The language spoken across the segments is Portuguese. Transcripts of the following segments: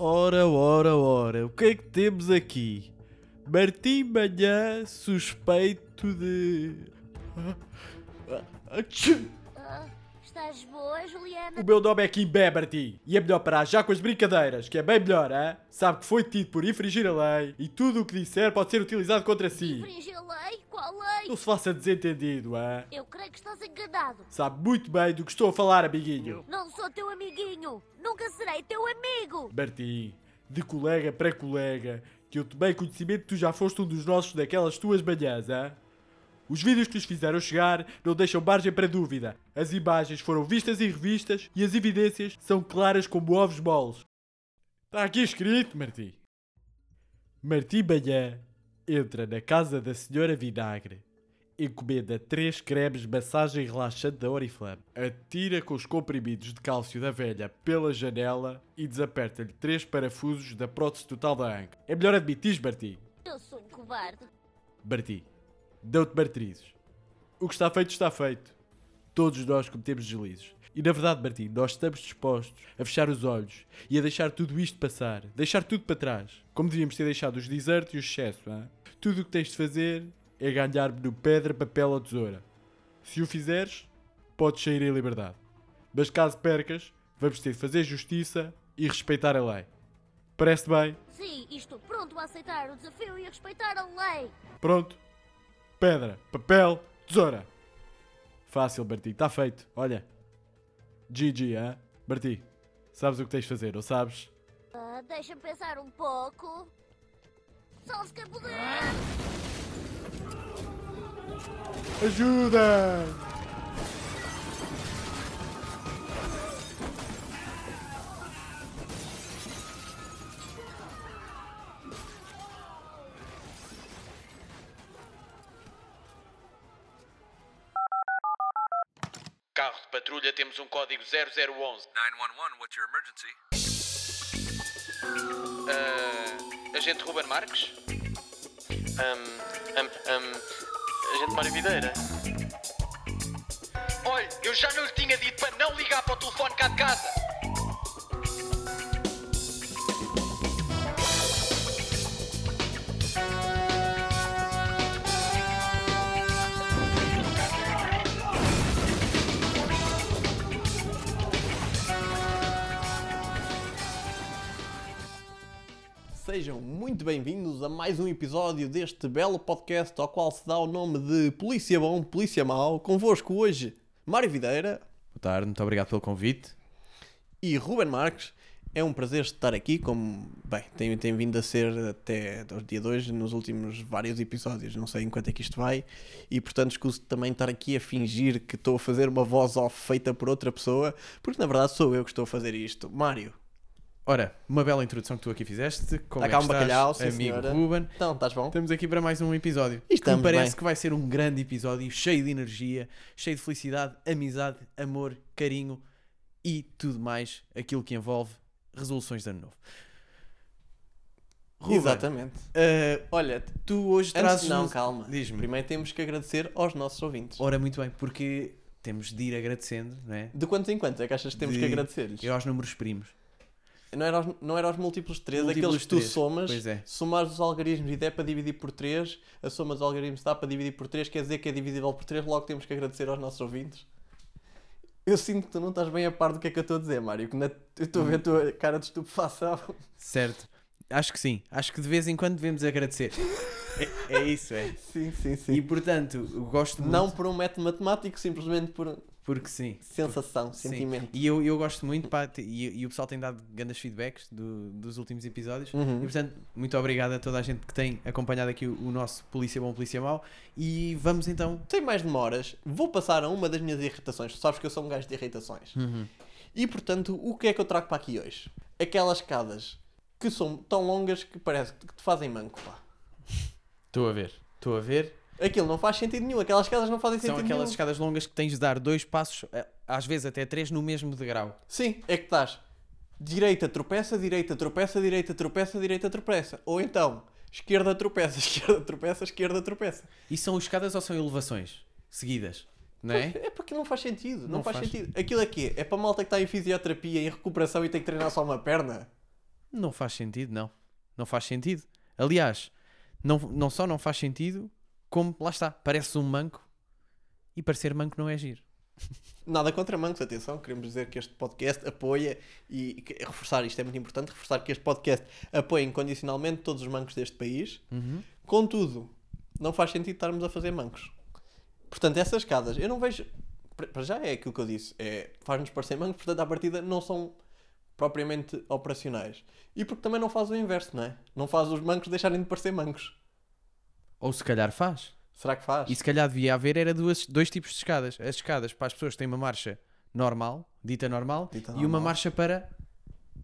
Ora, ora, ora, o que é que temos aqui? Martim Manhã suspeito de. Ah, ah, estás boa, Juliana? O meu nome é Kimbé, Martim. E é melhor parar já com as brincadeiras, que é bem melhor, hein? Sabe que foi tido por infringir a lei e tudo o que disser pode ser utilizado contra si. Infringi a lei? Qual lei? Não se faça desentendido, hein? Eu creio que estás enganado. Sabe muito bem do que estou a falar, amiguinho. Não sou teu amiguinho. Nunca serei teu amigo. Martim, de colega para colega, que eu tomei conhecimento que tu já foste um dos nossos daquelas tuas manhãs, hein? Os vídeos que nos fizeram chegar não deixam margem para dúvida. As imagens foram vistas e revistas e as evidências são claras como ovos moles. Está aqui escrito, Martim. Martim Manhã entra na casa da senhora Vinagre, encomenda três cremes de massagem relaxante da Oriflame, atira com os comprimidos de cálcio da velha pela janela e desaperta-lhe três parafusos da prótese total da anca. É melhor admitir, Martim. Eu sou um covarde. Martim, não-te martirizes. O que está feito, está feito. Todos nós cometemos deslizes. E na verdade, Martim, nós estamos dispostos a fechar os olhos e a deixar tudo isto passar. Deixar tudo para trás. Como devíamos ter deixado os desertos e o excesso, hein? Tudo o que tens de fazer é ganhar-me no pedra, papel ou tesoura. Se o fizeres, podes sair em liberdade. Mas caso percas, vamos ter de fazer justiça e respeitar a lei. Parece bem? Sim, estou pronto a aceitar o desafio e a respeitar a lei. Pronto. Pedra, papel, tesoura. Fácil, Berti. Está feito. Olha. GG, hã? Berti, sabes o que tens de fazer, ou sabes? Ah, Deixa-me pensar um pouco. Só se quer poder. Ajuda! Carro de patrulha, temos um código 0011. 911, what's your emergency? Ah, agente Ruben Marques? Um, um, um, agente Mário Videira. Olha, eu já não lhe tinha dito para não ligar para o telefone cá de casa. Sejam muito bem-vindos a mais um episódio deste belo podcast ao qual se dá o nome de Polícia Bom, Polícia Mau. Convosco hoje, Mário Videira Boa tarde, muito obrigado pelo convite. e Ruben Marques. É um prazer estar aqui, como, bem, tem, tem vindo a ser até o dia de hoje, nos últimos vários episódios, não sei em quanto é que isto vai, e portanto escuso também estar aqui a fingir que estou a fazer uma voz off feita por outra pessoa, porque na verdade sou eu que estou a fazer isto. Mário, Ora, uma bela introdução que tu aqui fizeste. Como cá é que um bacalhau, estás, sim, amigo senhora. Ruben? então, estás bom? Estamos aqui para mais um episódio. E estamos que parece bem. que vai ser um grande episódio, cheio de energia, cheio de felicidade, amizade, amor, carinho e tudo mais aquilo que envolve resoluções de ano novo. Ruben, Exatamente. eh, Olha, tu hoje trazes... não, calma. Diz-me. Primeiro temos que agradecer aos nossos ouvintes. Ora, muito bem, porque temos de ir agradecendo, não é? De quantos em quantos é que achas que temos De- que agradecer-lhes? Eu aos números primos. Não, era aos, não era aos múltiplos de 3, Múltiplos aqueles que tu somas, é. somares os algarismos e der para dividir por 3, a soma dos algarismos dá para dividir por 3, quer dizer que é divisível por 3, logo temos que agradecer aos nossos ouvintes. Eu sinto que tu não estás bem a par do que é que eu estou a dizer, Mário, que na- eu estou a ver a tua cara de estupefação. Certo. Acho que sim. Acho que de vez em quando devemos agradecer. é, é isso, é. Sim, sim, E sim. portanto, eu gosto muito. Não por um método matemático, simplesmente por Porque sim. sensação, Sim. sentimento. E eu, eu gosto muito, pá, e, e o pessoal tem dado grandes feedbacks do- dos últimos episódios. Uhum. E portanto, muito obrigado a toda a gente que tem acompanhado aqui o, o nosso Polícia Bom, Polícia Mau. E vamos então. Sem mais demoras, vou passar a uma das minhas irritações. Tu sabes que eu sou um gajo de irritações. E portanto, o que é que eu trago para aqui hoje? Aquelas escadas que são tão longas que parece que te fazem manco, pá. Estou a ver. Estou a ver. Aquilo não faz sentido nenhum. Aquelas escadas não fazem São sentido aquelas nenhum. escadas longas que tens de dar dois passos, eh, às vezes até três, no mesmo degrau. Sim, é que estás direita tropeça, direita tropeça, direita tropeça, direita tropeça. Ou então, esquerda tropeça, esquerda tropeça, esquerda tropeça. E são escadas ou são elevações? Seguidas. Não é? É porque não faz sentido. Não, Não faz, faz. sentido. Aquilo aqui é para malta que está em fisioterapia, em recuperação e tem que treinar só uma perna. Não faz sentido, não. Não faz sentido. Aliás, não, não só não faz sentido, como lá está, parece um manco e parecer manco não é giro. Nada contra mancos, atenção, queremos dizer que este podcast apoia e reforçar, isto é muito importante, reforçar que este podcast apoia incondicionalmente todos os mancos deste país. Contudo, não faz sentido estarmos a fazer mancos. Portanto, essas escadas, eu não vejo. Para para já é aquilo que eu disse, é, faz-nos parecer mancos, portanto, à partida não são propriamente operacionais. E porque também não faz o inverso, não é? Não faz os mancos deixarem de parecer mancos. Ou se calhar faz. Será que faz? E se calhar devia haver era duas, dois tipos de escadas. As escadas para as pessoas que têm uma marcha normal, dita normal, Dita e uma normal. marcha para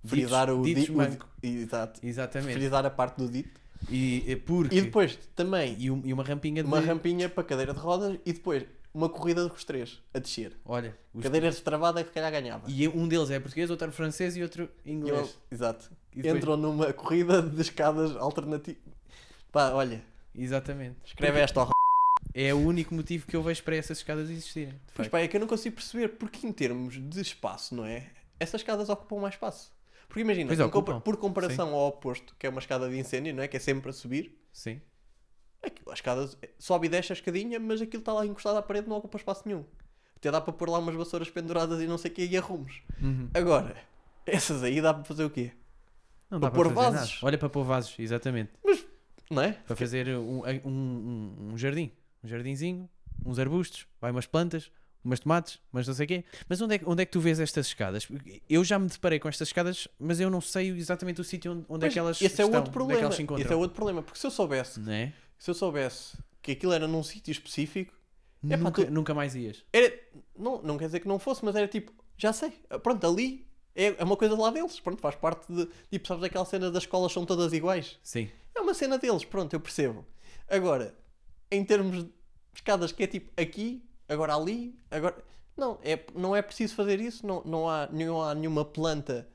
Frisar o, ditos di- o- manco. Exato. Exatamente. Frisar a parte do dito. E, porque E depois também e, um- e uma rampinha de uma rampinha para cadeira de rodas e depois uma corrida dos três a descer. Olha, Cadeira destravada que se calhar ganhava. e um deles é português, outro é francês e outro inglês. eu- exato. E depois- Entram numa corrida de escadas alternativas. Pá, olha, Exatamente. escreve esta ao É o único motivo que eu vejo para essas escadas existirem. Pois pá, é que eu não consigo perceber porque em termos de espaço, não é? Essas escadas ocupam mais espaço. Porque imagina, ocupam. compara- por comparação ao oposto, que é uma escada de incêndio, não é? Que é sempre a subir. Sim. Aquilo, a escada sobe e desce a escadinha, mas aquilo está lá encostado à parede, não ocupa espaço nenhum. Até dá para pôr lá umas vassouras penduradas e não sei o que e arrumos. Uhum. Agora, essas aí dá para fazer o quê? Não Para dá para pôr vasos. nada. Olha para pôr vasos, exatamente. Não é? Para fazer um, um, um- jardim. Um jardinzinho, uns arbustos, vai umas plantas, umas tomates, mas não sei o quê. Mas onde é, que- onde é que tu vês estas escadas? Eu já me deparei com estas escadas, mas eu não sei exatamente o sítio onde, onde é que elas esse é estão, outro onde é que problema. elas se encontram. esse é outro problema, porque se eu soubesse, é? se eu soubesse que aquilo era num sítio específico, É nunca, tu- nunca mais ias. era, não, não quer dizer que não fosse, mas era tipo, já sei, pronto, ali é, é uma coisa lá deles, pronto, faz parte de, tipo, sabes aquela cena das escolas são todas iguais? Sim. É uma cena deles, pronto, eu percebo. Agora, em termos de escadas que é tipo aqui, agora ali, agora. Não, é, não é preciso fazer isso, não, não, há, não há nenhuma planta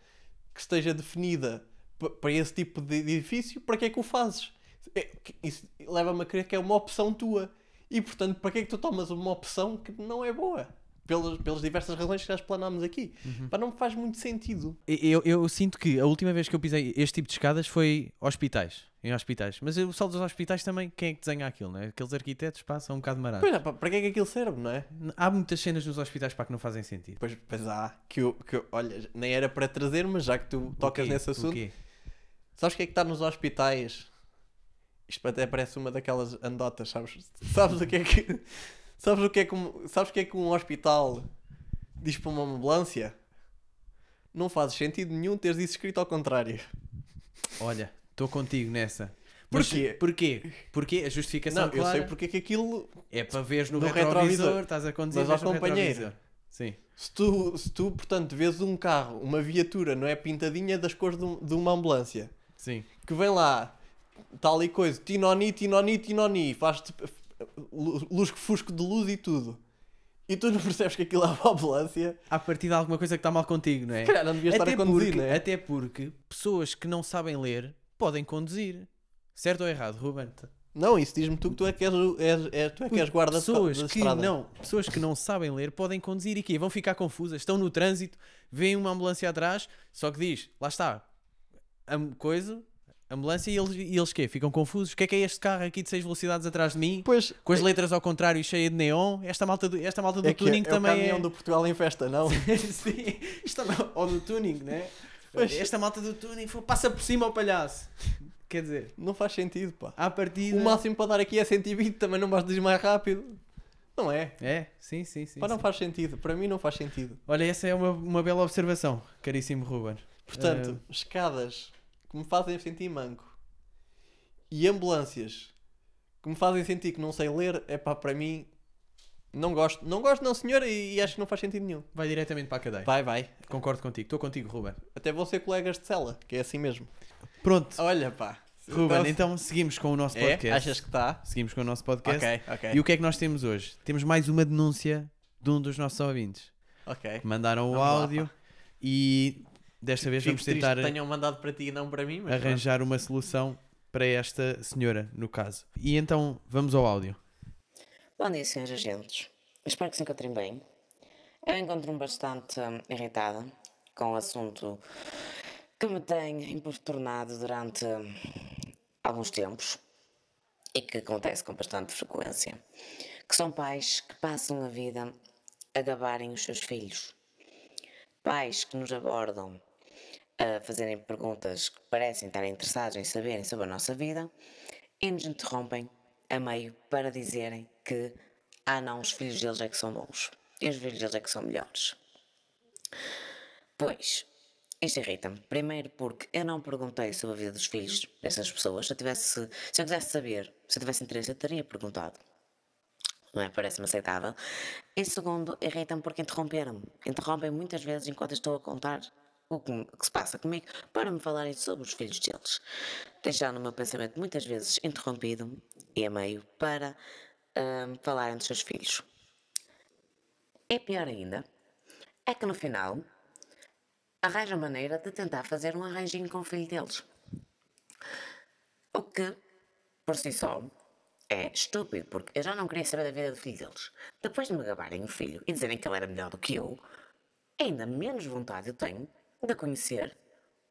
que esteja definida pa- para esse tipo de edifício, para que é que o fazes? É, isso leva-me a crer que é uma opção tua. E portanto, para que é que tu tomas uma opção que não é boa? Pelas, pelas diversas razões que já explanámos aqui. Pá, não faz muito sentido. Eu, eu sinto que a última vez que eu pisei este tipo de escadas foi hospitais. Em hospitais. Mas o sol dos hospitais também, quem é que desenha aquilo, não é? Aqueles arquitetos passam um bocado marados. Pois é, para que é que aquilo serve, não é? Há muitas cenas nos hospitais para que não fazem sentido. Pois, pois há, que eu, que eu- olha, nem era para trazer, mas já que tu tocas nesse assunto, quê? sabes o que é que está nos hospitais? Isto até parece uma daquelas andotas, sabes? Sabes o que é que. Sabes o que é que um, sabes o que é que um hospital diz para uma ambulância? Não faz sentido nenhum teres isso escrito ao contrário. Olha, estou contigo nessa. Porquê? Mas porquê? Porque a justificação Não, eu clara sei porque é que aquilo. é para veres no, no retrovisor, retrovisor. estás a conduzir, Mas, no companheiro. Sim. Se tu, se tu, portanto, vês um carro, uma viatura, não é pintadinha das cores de, um- de uma ambulância. Sim. que vem lá, tal e coisa, tinoni, tinoni, tinoni, faz lu- lusco-fusco de luz e tudo. E tu não percebes que aquilo é uma ambulância? A partir de alguma coisa que está mal contigo, não é? Calhar não devias estar a conduzir, porque, não é? Até porque pessoas que não sabem ler podem conduzir. Certo ou errado, Ruben? Não, isso diz-me tu que tu é que és, és, és- tu é que és guarda pessoas da que estrada. não pessoas que não sabem ler podem conduzir e que vão ficar confusas estão no trânsito veem uma ambulância atrás só que diz lá está am- coisa ambulância e eles, e eles quê? ficam confusos o que é que é este carro aqui de 6 velocidades atrás de mim Pois, com as letras ao contrário e cheia de neon esta malta do, esta malta do é, tuning é, também o caminhão é do Portugal em festa, não? Sim, isto também- ou do tuning né Pois. esta malta do tuning passa por cima ao palhaço quer dizer Não faz sentido, pá. à partida O máximo para dar aqui é 120, também não vais dizer mais rápido. Não é? é sim sim sim, Pá, não sim. faz sentido. Para mim não faz sentido. olha essa é uma, uma bela observação caríssimo Ruben Portanto, Ah. escadas que me fazem sentir manco e ambulâncias que me fazem sentir que não sei ler, é pá, para mim, não gosto. Não gosto, não, senhora, e, e acho que não faz sentido nenhum. Vai diretamente para a cadeia. Vai, vai. Concordo contigo. Estou contigo, Ruben. Até vão ser colegas de cela, que é assim mesmo. Pronto. Olha, pá. Ruben, Então- então seguimos com o nosso É? podcast. Achas que está? Seguimos com o nosso podcast. Ok, ok. E o que é que nós temos hoje? Temos mais uma denúncia de um dos nossos ouvintes. Ok. Que mandaram o Vamos lá, áudio pá. e desta vez Fico vamos tentar que tenham mandado para ti e não para mim, mas arranjar uma solução para esta senhora, no caso. E então vamos ao áudio. Bom dia, senhores agentes. Espero que se encontrem bem. Eu encontro-me bastante hum, irritada com o assunto que me tem importunado durante alguns tempos e que acontece com bastante frequência, que são pais que passam a vida a gabarem os seus filhos. Pais que nos abordam a fazerem perguntas que parecem estar interessados em saberem sobre a nossa vida e nos interrompem a meio para dizerem que, ah não, os filhos deles é que são bons e os filhos deles é que são melhores. Pois, isto irrita-me. Primeiro porque eu não perguntei sobre a vida dos filhos dessas pessoas. Se eu, tivesse, se eu quisesse saber, se eu tivesse interesse, eu teria perguntado. Não é? Parece-me aceitável. E segundo, irrita-me porque interromperam-me. Interrompem muitas vezes enquanto estou a contar o que, se passa comigo para me falarem sobre os filhos deles. Deixando o meu pensamento muitas vezes interrompido e a meio para hum, falarem dos seus filhos. É pior ainda, é que no final arranja maneira de tentar fazer um arranjinho com o filho deles. O que, por si só, é estúpido, porque eu já não queria saber da vida do filho deles. Depois de me gabarem o filho e dizerem que ele era melhor do que eu, ainda menos vontade eu tenho de conhecer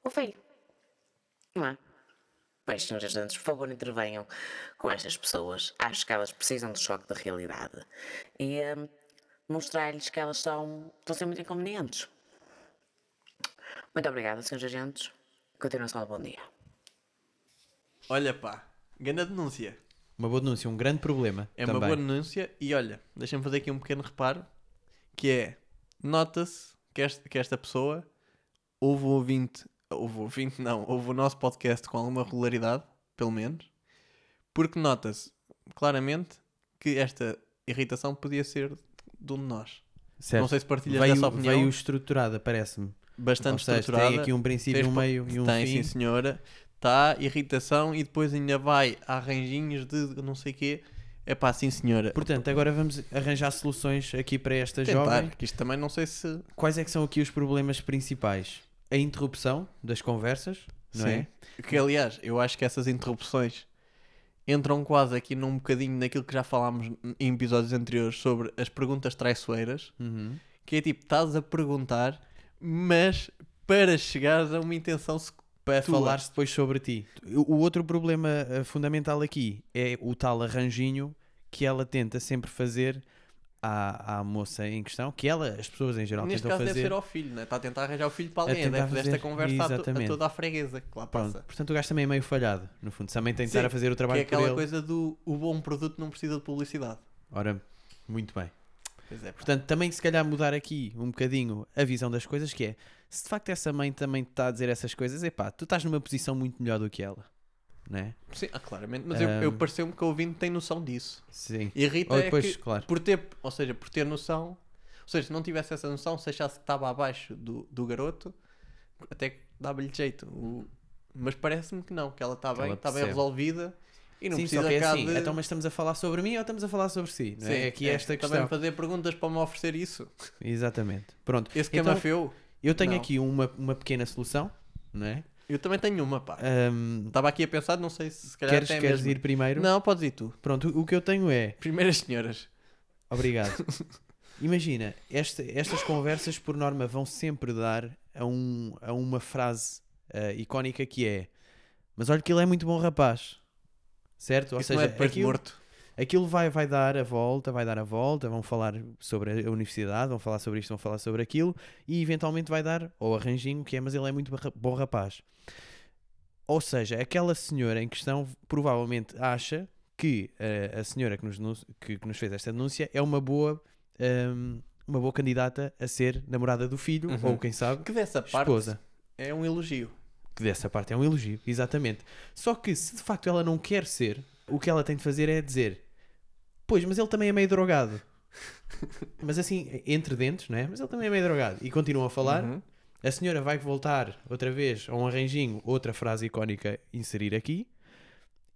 o filho. Não é? Pois, senhores ajudantes, por favor, intervenham com estas pessoas. Acho que elas precisam do choque da realidade. E hum, mostrar-lhes que elas são, estão a ser muito inconvenientes. Muito obrigada, senhores agentes. Continuação de bom dia. Olha pá, grande denúncia. Uma boa denúncia, um grande problema. É também. uma boa denúncia e olha, deixa-me fazer aqui um pequeno reparo que é, nota-se que esta, que esta pessoa houve um ouvinte, houve um ouvinte não, houve o nosso podcast com alguma regularidade, pelo menos, porque nota-se claramente que esta irritação podia ser de um de nós. Certo. Não sei se partilhas veio, dessa opinião. Veio estruturada, parece-me. Bastante seja, estruturada. tem aqui um princípio, Fez um meio e um Tem, fim. sim senhora. Está, irritação e depois ainda vai a arranjinhos de não sei quê. É pá, sim senhora. Portanto, agora vamos arranjar soluções aqui para esta Tentar, jovem. que isto também não sei se... Quais é que são aqui os problemas principais? A interrupção das conversas, não Sim. é? Que aliás, eu acho que essas interrupções entram quase aqui num bocadinho naquilo que já falámos em episódios anteriores sobre as perguntas traiçoeiras. Uhum. Que é tipo, estás a perguntar, mas para chegares a uma intenção Para falar-se depois sobre ti. O o outro problema eh, fundamental aqui é o tal arranjinho que ela tenta sempre fazer à, à moça em questão, que ela, as pessoas em geral, Neste tentam caso deve fazer. ser ao filho, né? está a tentar arranjar o filho para A tentar deve fazer esta conversa a, to- a toda a freguesa que lá Pronto. passa. Portanto, o gajo também é meio falhado, no fundo. Também tem de estar a fazer o Que trabalho é aquela ele. coisa do o bom produto não precisa de publicidade. Ora, muito bem. É, pá. Portanto, também se calhar mudar aqui um bocadinho a visão das coisas, que é, se de facto essa mãe também te está a dizer essas coisas, epá, tu estás numa posição muito melhor do que ela, não é? Sim, ah, claramente, mas eu, eu pareceu-me que o ouvinte tem noção disso. Sim. Irrita Ou é depois, que, claro. por ter, ou seja, por ter noção, ou seja, se não tivesse essa noção, se achasse que estava abaixo do, do garoto, até que dava-lhe jeito. O- mas parece-me que não, que ela está bem, está bem resolvida e não Sim, precisa só que é assim, de... então mas estamos a falar sobre mim ou estamos a falar sobre si? Não é? Sim, é aqui esta Também questão. me fazer perguntas para me oferecer isso. Exatamente. Pronto. Esse Então, camafeu, eu tenho não. aqui uma, uma pequena solução, não é? Eu também tenho uma, pá. Estava aqui a pensar, não sei se se calhar queres é queres mesmo. ir primeiro? Não, podes ir tu. Pronto, o o que eu tenho é, Primeiras senhoras. Obrigado. Imagina, esta- estas conversas por norma vão sempre dar a, um, a uma frase eh, icónica que é mas olha que ele é muito bom rapaz. Certo? Ou Isso seja, é depois aquilo, morto. Aquilo vai, vai dar a volta, vai dar a volta, vão falar sobre a universidade, vão falar sobre isto, vão falar sobre aquilo e eventualmente vai dar ou arranjinho que é mas ele é muito bom rapaz. Ou seja, aquela senhora em questão provavelmente acha que eh, a senhora que nos, que, que nos fez esta denúncia é uma boa, ehm, uma boa candidata a ser namorada do filho, Uhum. ou quem sabe, Que dessa parte esposa. é um elogio. Que dessa parte é um elogio, exatamente. Só que se de facto ela não quer ser, o que ela tem de fazer é dizer: Pois, mas ele também é meio drogado. mas assim, entre dentes, não é? Mas ele também é meio drogado. E continuam a falar. Uhum. A senhora vai voltar outra vez a um arranjinho, outra frase icónica inserir aqui.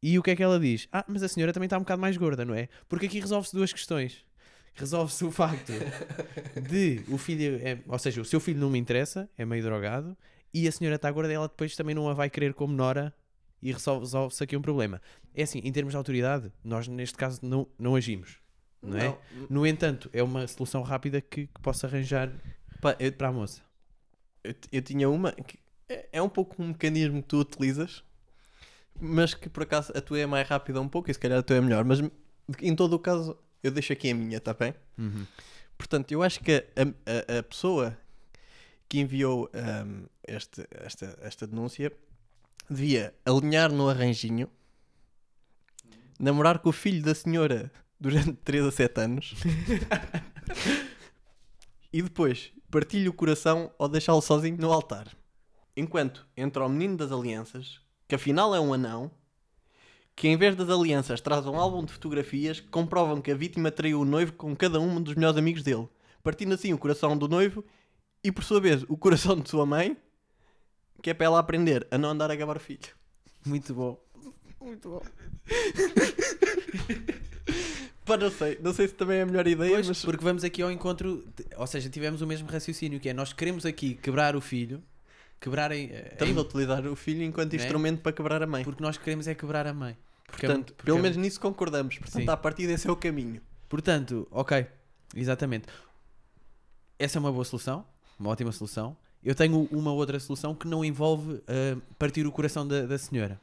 E o que é que ela diz? Ah, mas a senhora também está um bocado mais gorda, não é? Porque aqui resolve-se duas questões. Resolve-se o facto de o filho, é- ou seja, o seu filho não me interessa, é meio drogado, e a senhora está gorda, ela depois também não a vai querer como Nora e resolve- resolve-se aqui um problema. É assim, em termos de autoridade, nós neste caso não, não agimos, não, é? Não. No entanto, é uma solução rápida que, que possa arranjar Pá, eu, para a moça. eu, eu tinha uma que é, é um pouco um mecanismo que tu utilizas, mas que por acaso a tua é mais rápida um pouco e se calhar a tua é melhor. Mas em todo o caso, eu deixo aqui a minha, está bem? Portanto, eu acho que a, a- a pessoa que enviou ahm, este- esta, esta denúncia devia alinhar no arranjinho, namorar com o filho da senhora durante 3 a 7 anos e depois partilhe o coração ou deixá-lo sozinho no altar. Enquanto entra o menino das alianças, que afinal é um anão, que em vez das alianças traz um álbum de fotografias que comprovam que a vítima traiu o noivo com cada um dos melhores amigos dele, partindo assim o coração do noivo e por sua vez o coração de sua mãe, que é para ela aprender a não andar a gabar o filho. Muito bom. Pá, não sei, não sei se também é a melhor ideia, Pois, mas porque vamos aqui ao encontro, de- ou seja, tivemos o mesmo raciocínio, que é nós queremos aqui quebrar o filho, quebrar em, eh, estamos em- a utilizar o filho enquanto Né? instrumento para quebrar a mãe. porque nós queremos é quebrar a mãe. Porque é Portanto, muito- porque pelo é menos nisso concordamos. Portanto, Sim. à partida esse é o caminho. Portanto, ok, exatamente. Essa é uma boa solução, uma ótima solução. Eu tenho uma outra solução que não envolve ah, partir o coração da, da senhora.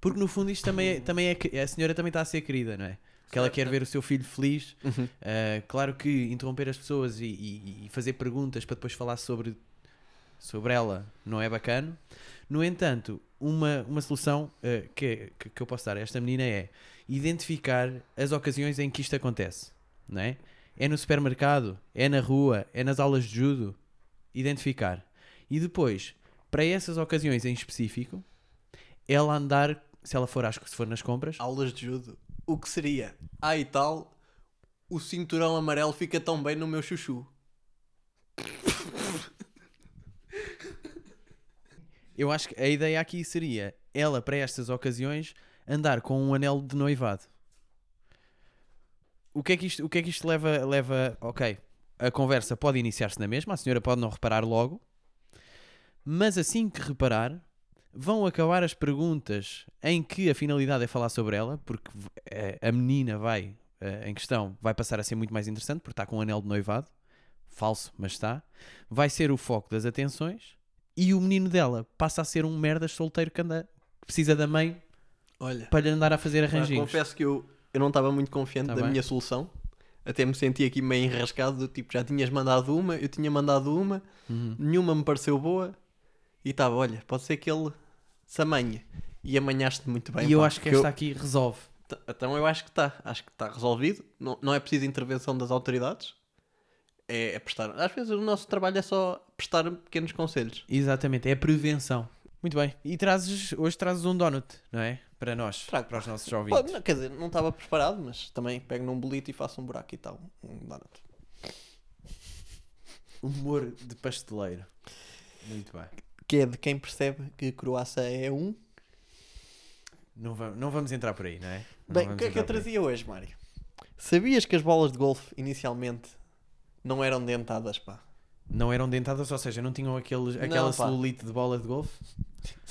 Porque no fundo isto também é, também é que- a senhora também está a ser querida, não é? Porque ela quer ver o seu filho feliz. Uhum. Ah, claro que interromper as pessoas e, e- e fazer perguntas para depois falar sobre, sobre ela não é bacana. No entanto, uma, uma solução que, que, que eu posso dar a esta menina é identificar as ocasiões em que isto acontece. Não é? é no supermercado, é na rua, é nas aulas de judo. Identificar. E depois, para essas ocasiões em específico, ela andar, se ela for, às, se for nas compras, Aulas de judo. O que seria? Ah, e tal, o cinturão amarelo fica tão bem no meu chuchu. Eu acho que a ideia aqui seria ela, para estas ocasiões, andar com um anel de noivado. O que é que isto, o que é que isto leva, leva. Ok, a conversa pode iniciar-se na mesma, a senhora pode não reparar logo, mas assim que reparar, vão acabar as perguntas em que a finalidade é falar sobre ela, porque eh, a menina vai, eh, em questão, vai passar a ser muito mais interessante, porque está com um anel de noivado, falso, mas está. Vai ser o foco das atenções e o menino dela passa a ser um merdas solteiro que anda que precisa da mãe Olha, para lhe andar a fazer arranjinhos. confesso que eu, eu não estava muito confiante Tá da bem. minha solução. Até me senti aqui meio enrascado, do tipo, já tinhas mandado uma, eu tinha mandado uma, Uhum. nenhuma me pareceu boa. E estava, olha, pode ser que ele se amanhe. E amanhaste muito bem. e eu pá, acho que esta eu- aqui resolve. T- Então eu acho que está, acho que está resolvido. Não, não é preciso intervenção das autoridades. É, é prestar. Às vezes o nosso trabalho é só prestar pequenos conselhos. Exatamente, é a prevenção. Muito bem. E trazes, hoje trazes um donut, não é? Para nós, Trago. para os nossos Pô, ouvintes. não, quer dizer, não estava preparado, mas também pego num bolito e faço um buraco e tal. Um donut. Humor de pasteleiro. Muito bem. Que é de quem percebe que croácia é um. Não, va- não vamos entrar por aí, não é? Não Bem, o vamos que é que eu trazia hoje, Mário? Sabias que as bolas de golfe inicialmente não eram dentadas, pá? Não eram dentadas, ou seja, não tinham aqueles, aquela pá. celulite de bola de golfe?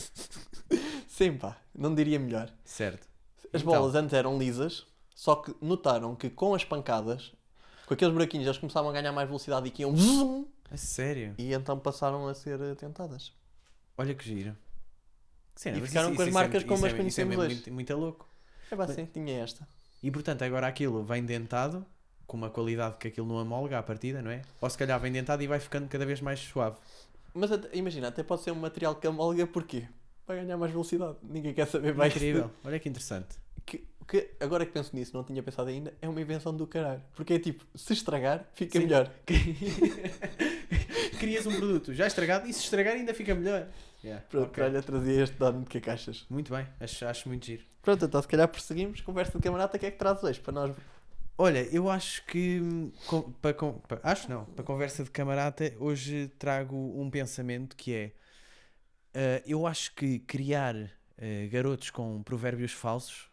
Sim, pá. Não diria melhor. Certo. As Então. bolas antes eram lisas, só que notaram que com as pancadas, com aqueles buraquinhos, eles começavam a ganhar mais velocidade e que iam zum, A sério? e então passaram a ser tentadas. Olha que giro. Sim, E ficaram com as é marcas muito- como é- as é conhecemos hoje. Muito, muito louco. É pá, sim, tinha esta. E portanto, agora aquilo vem dentado, com uma qualidade que aquilo não amolga à partida, não é? Ou se calhar vem dentado e vai ficando cada vez mais suave. Mas até- imagina, até pode ser um material que amolga, porquê? Para ganhar mais velocidade. Ninguém quer saber mais. Incrível. Olha que interessante. Que, que, agora que penso nisso, não tinha pensado ainda, é uma invenção do caralho. Porque é tipo, se estragar, fica Sim. melhor. Crias um produto já estragado e se estragar ainda fica melhor. Pronto, Ok. olha, trazia este dano de que é que achas? Muito bem, acho, acho muito giro. Pronto, então se calhar prosseguimos. Conversa de camarada, o que é que traz hoje? Para nós. Olha, eu acho que com- para, con- para- acho não, para conversa de camarada hoje trago um pensamento que é ah, eu acho que criar ah, garotos com provérbios falsos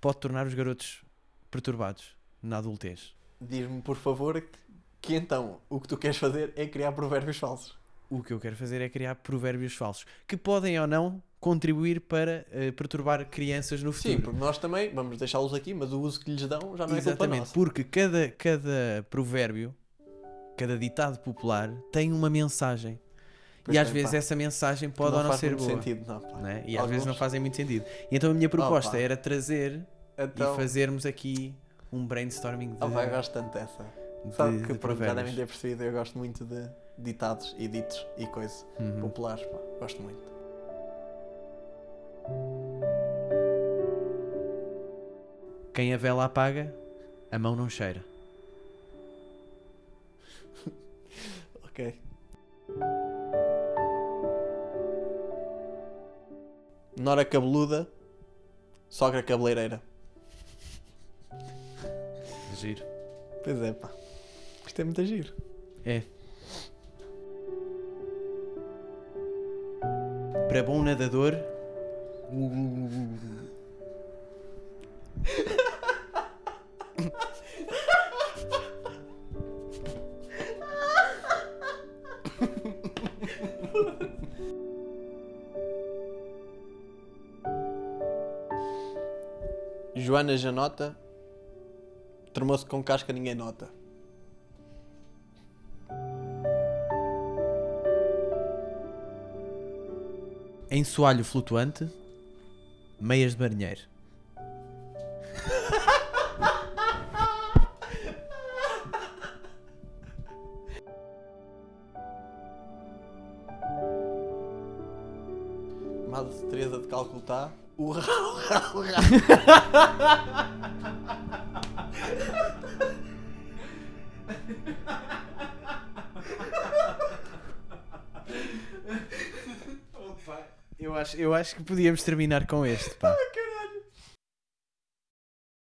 pode tornar os garotos perturbados na adultez. Diz-me, por favor, que, que então o que tu queres fazer é criar provérbios falsos. O que eu quero fazer é criar provérbios falsos que podem ou não contribuir para ah, perturbar crianças no futuro. Sim, porque nós também vamos deixá-los aqui, mas o uso que lhes dão já não é culpa Exatamente, nossa. porque cada, cada provérbio, cada ditado popular tem uma mensagem. Pois e às bem, vezes pá. essa mensagem pode não ou não faz ser muito boa. sentido, não, né? E às vezes não Alguns. fazem muito sentido. E então a minha proposta Opa. era trazer Então, e fazermos aqui um brainstorming de, oh, vai, gosto tanto dessa. De- Sabe que de pronto, já devem ter percebido, eu gosto muito de ditados e ditos e coisas Uhum. populares, pá. Gosto muito. Quem a vela apaga, a mão não cheira. Ok. Nora cabeluda, sogra cabeleireira. Giro. Pois é, pá. Isto é muito giro. É. Para bom nadador. Joana Janota, termoço com casca ninguém nota. Em soalho flutuante, meias de marinheiro. Madre Teresa de Calcutá, urra, urra, urra. Acho, eu acho que podíamos terminar com este, pá.